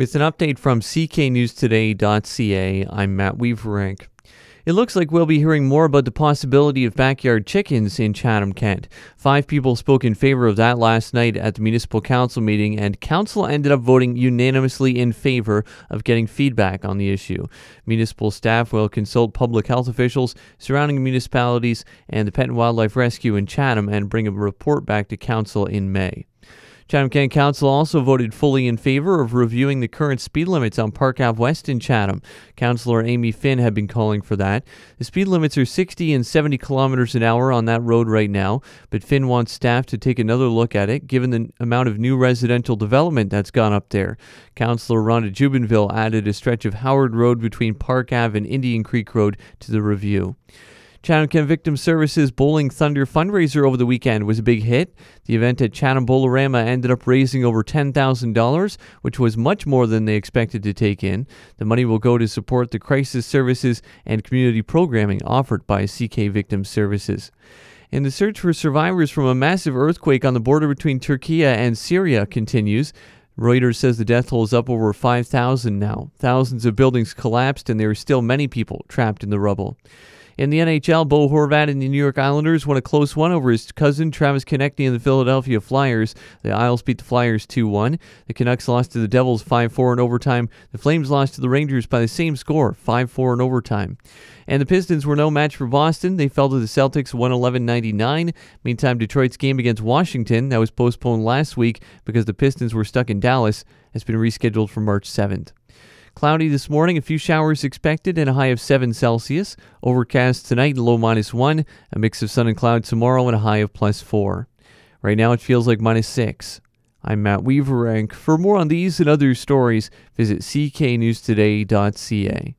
With an update from cknewstoday.ca, I'm Matt Weaverink. It looks like we'll be hearing more about the possibility of backyard chickens in Chatham, Kent. Five people spoke in favor of that last night at the municipal council meeting, and council ended up voting unanimously in favor of getting feedback on the issue. Municipal staff will consult public health officials, surrounding municipalities, and the Pet and Wildlife Rescue in Chatham and bring a report back to council in May. Chatham Kent Council also voted fully in favor of reviewing the current speed limits on Park Ave West in Chatham. Councillor Amy Finn had been calling for that. The speed limits are 60 and 70 kilometers an hour on that road right now, but Finn wants staff to take another look at it given the amount of new residential development that's gone up there. Councillor Rhonda Jubinville added a stretch of Howard Road between Park Ave and Indian Creek Road to the review. Chatham Victim Services Bowling Thunder fundraiser over the weekend was a big hit. The event at Chatham Bowlerama ended up raising over $10,000, which was much more than they expected to take in. The money will go to support the crisis services and community programming offered by CK Victim Services. And the search for survivors from a massive earthquake on the border between Turkey and Syria continues. Reuters says the death toll is up over 5,000 now. Thousands of buildings collapsed, and there are still many people trapped in the rubble. In the NHL, Bo Horvat and the New York Islanders won a close one over his cousin Travis Konecny and the Philadelphia Flyers. The Isles beat the Flyers 2-1. The Canucks lost to the Devils 5-4 in overtime. The Flames lost to the Rangers by the same score, 5-4 in overtime. And the Pistons were no match for Boston. They fell to the Celtics 111-99. Meantime, Detroit's game against Washington, that was postponed last week because the Pistons were stuck in Dallas, has been rescheduled for March 7th. Cloudy this morning, a few showers expected, and a high of 7 Celsius. Overcast tonight, low minus 1. A mix of sun and cloud tomorrow, and a high of plus 4. Right now, it feels like minus 6. I'm Matt Weaverank. For more on these and other stories, visit cknewstoday.ca.